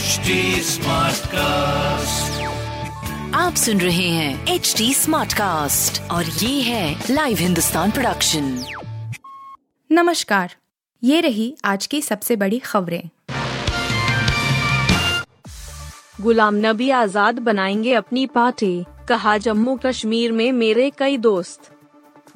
HD cast आप सुन रहे हैं एच डी स्मार्ट कास्ट और ये है लाइव हिंदुस्तान प्रोडक्शन नमस्कार। ये रही आज की सबसे बड़ी खबरें। गुलाम नबी आज़ाद बनाएँगे अपनी पार्टी कहा जम्मू कश्मीर में मेरे कई दोस्त।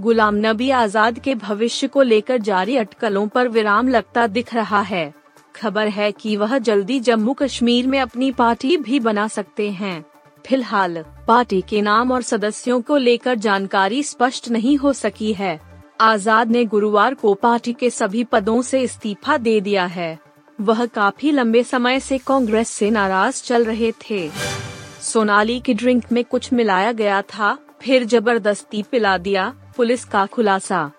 गुलाम नबी आज़ाद के भविष्य को लेकर जारी अटकलों पर विराम लगता दिख रहा है। खबर है कि वह जल्दी जम्मू कश्मीर में अपनी पार्टी भी बना सकते हैं। फ़िलहाल, पार्टी के नाम और सदस्यों को लेकर जानकारी स्पष्ट नहीं हो सकी है। आज़ाद ने गुरुवार को पार्टी के सभी पदों से इस्तीफा दे दिया है। वह काफ़ी लंबे समय से कांग्रेस से नाराज़ चल रहे थे। सोनाली की ड्रिंक में कुछ मिलाया गया था, फिर ज़बरदस्ती पिला दिया, पुलिस का खुलासा।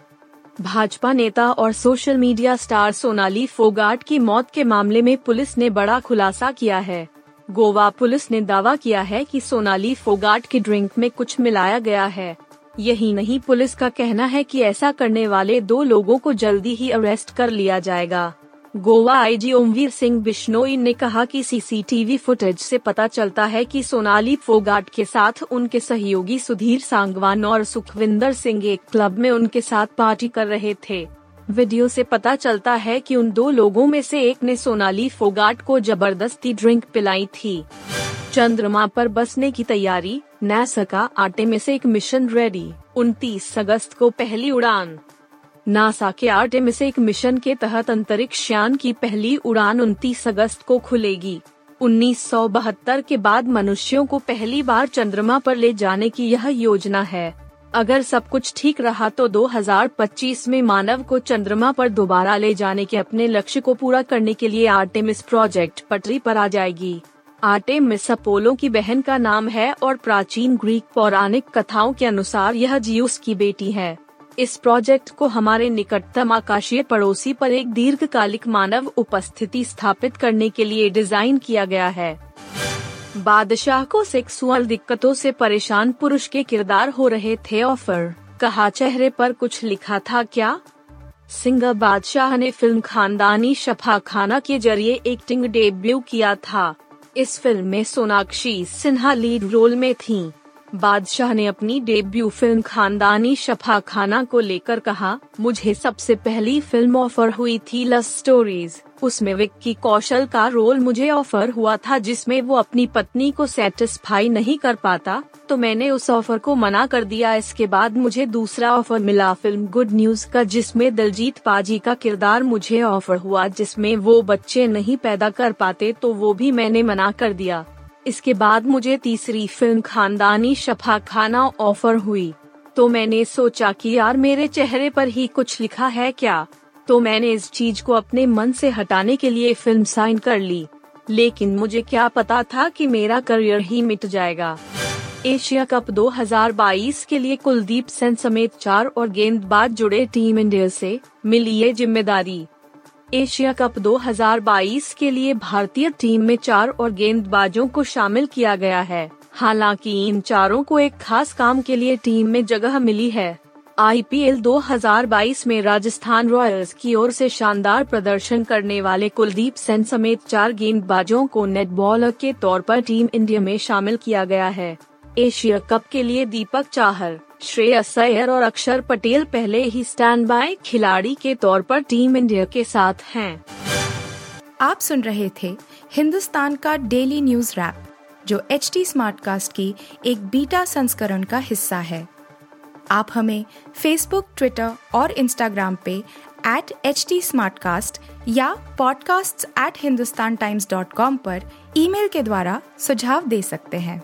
भाजपा नेता और social media star Sonali Phogat की मौत के मामले में पुलिस ने बड़ा खुलासा किया है। गोवा पुलिस ने दावा किया है कि सोनाली फोगाट की ड्रिंक में कुछ मिलाया गया है। यही नहीं, पुलिस का कहना है कि ऐसा करने वाले दो लोगों को जल्दी ही अरेस्ट कर लिया जाएगा। गोवा आईजी ओमवीर सिंह बिश्नोई ने कहा कि सीसीटीवी फुटेज से पता चलता है कि सोनाली फोगाट के साथ उनके सहयोगी सुधीर सांगवान और सुखविंदर सिंह एक क्लब में उनके साथ पार्टी कर रहे थे। वीडियो से पता चलता है कि उन दो लोगों में से एक ने सोनाली फोगाट को ज़बरदस्ती ड्रिंक पिलाई थी। चंद्रमा पर बसने की तैयारी नासा का आटे में से एक मिशन रेडी, उनतीस अगस्त को पहली उड़ान। नासा के आर्टेमिस एक मिशन के तहत अंतरिक्ष यान की पहली उड़ान 29 अगस्त को खुलेगी। 1972 के बाद मनुष्यों को पहली बार चंद्रमा पर ले जाने की यह योजना है। अगर सब कुछ ठीक रहा तो 2025 में मानव को चंद्रमा पर दोबारा ले जाने के अपने लक्ष्य को पूरा करने के लिए आर्टेमिस प्रोजेक्ट पटरी पर आ जाएगी। आर्टेमिस अपोलो की बहन का नाम है और प्राचीन ग्रीक पौराणिक कथाओं के अनुसार यह जियूस की बेटी है। इस प्रोजेक्ट को हमारे निकटतम आकाशीय पड़ोसी पर एक दीर्घकालिक मानव उपस्थिति स्थापित करने के लिए डिज़ाइन किया गया है। बादशाह को सेक्सुअल दिक्कतों से परेशान पुरुष के किरदार हो रहे थे ऑफ़र कहा, चेहरे पर कुछ लिखा था क्या? सिंगर बादशाह ने फ़िल्म खानदानी शफा खाना के ज़रिए एक्टिंग डेब्यू किया था। इस फ़िल्म में सोनाक्षी सिन्हा लीड रोल में थीं। बादशाह ने अपनी डेब्यू फ़िल्म खानदानी शफा खाना को लेकर कहा, मुझे सबसे पहली फ़िल्म ऑफ़र हुई थी लव स्टोरीज उसमें विक्की कौशल का रोल मुझे ऑफ़र हुआ था जिसमें वो अपनी पत्नी को सेटिस्फाई नहीं कर पाता तो मैंने उस ऑफ़र को मना कर दिया। इसके बाद मुझे दूसरा ऑफ़र मिला फ़िल्म गुड न्यूज़ का, जिसमें दलजीत पाजी का किरदार मुझे ऑफ़र हुआ, जिसमें वो बच्चे नहीं पैदा कर पाते तो वो भी मैंने मना कर दिया। इसके बाद मुझे तीसरी फ़िल्म खानदानी शफा खाना ऑफ़र हुई। तो मैंने सोचा कि यार मेरे चेहरे पर ही कुछ लिखा है क्या? तो मैंने इस चीज़ को अपने मन से हटाने के लिए फ़िल्म साइन कर ली। लेकिन मुझे क्या पता था कि मेरा करियर ही मिट जाएगा। एशिया कप 2022 के लिए कुलदीप सेन समेत चार और गेंदबाज जुड़े टीम इंडिया से मिली ये ज़िम्मेदारी। एशिया कप 2022 के लिए भारतीय टीम में चार और गेंदबाजों को शामिल किया गया है। हालाँकि इन चारों को एक खास काम के लिए टीम में जगह मिली है। आईपीएल 2022 में राजस्थान रॉयल्स की ओर से शानदार प्रदर्शन करने वाले कुलदीप सेन समेत चार गेंदबाजों को नेट बॉलर के तौर पर टीम इंडिया में शामिल किया गया है। एशिया कप के लिए दीपक चाहर, श्रेयस अय्यर और अक्षर पटेल पहले ही स्टैंड बाय खिलाड़ी के तौर पर टीम इंडिया के साथ हैं। आप सुन रहे थे हिंदुस्तान का डेली न्यूज़ रैप जो एच टी स्मार्ट कास्ट की एक बीटा संस्करण का हिस्सा है आप हमें फेसबुक ट्विटर और इंस्टाग्राम पे एट एच टी या podcasts@hindustantimes.com पर ईमेल के द्वारा सुझाव दे सकते हैं